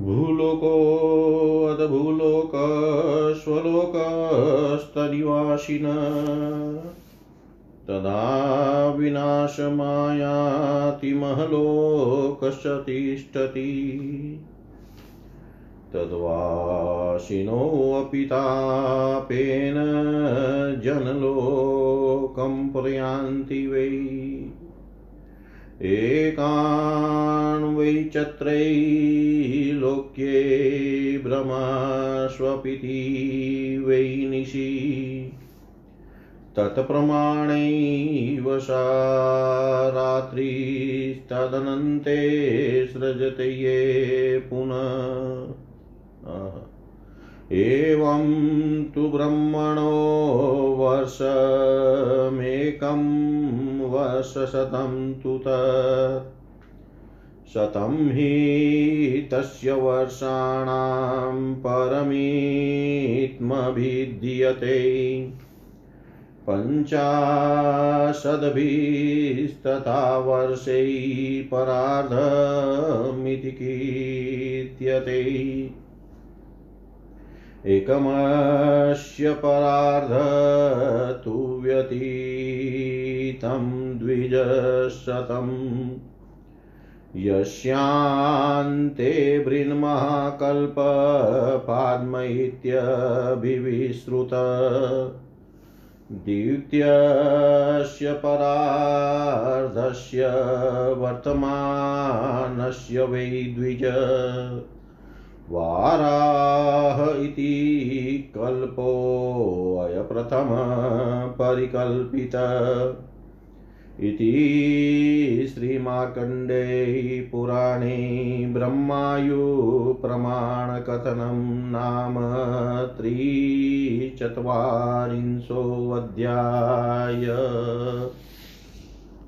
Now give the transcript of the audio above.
भूलोकोऽधभूलोकस्वलोकस्तनिवासिन तदा विनाशमायातिमहलोकश्च तिष्ठति तद्वासिनोऽपि तापेन जनलोकं प्रयान्ति वै। एकान्वै चत्रैलोक्ये भ्रमस्वपिति वै निशि। तत्प्रमाणैव सा रात्रिस्तदनन्ते सृजते ये पुनः। एवं तु ब्रह्मणो वर्षमेकं वर्षशतं तु तत्। शतं हि तस्य वर्षाणां परमित्मभिधीयते पञ्चाशदभिस्तथा वर्षै परार्धमिति कीर्त्यते। एकमस्य परार्ध तु व्यतीतं द्विजशतं यस्यान्ते बृन्महाकल्पपाद्म इत्यभिविश्रुत द्वितीयस्य परार्धस्य वर्तमानस्य वै द्विज वाराह इति कल्पोऽयप्रथमः परिकल्पित इति श्रीमार्कण्डे पुराणे ब्रह्मायुप्रमाणकथनं नाम त्रिचत्वारिंशोऽध्याय।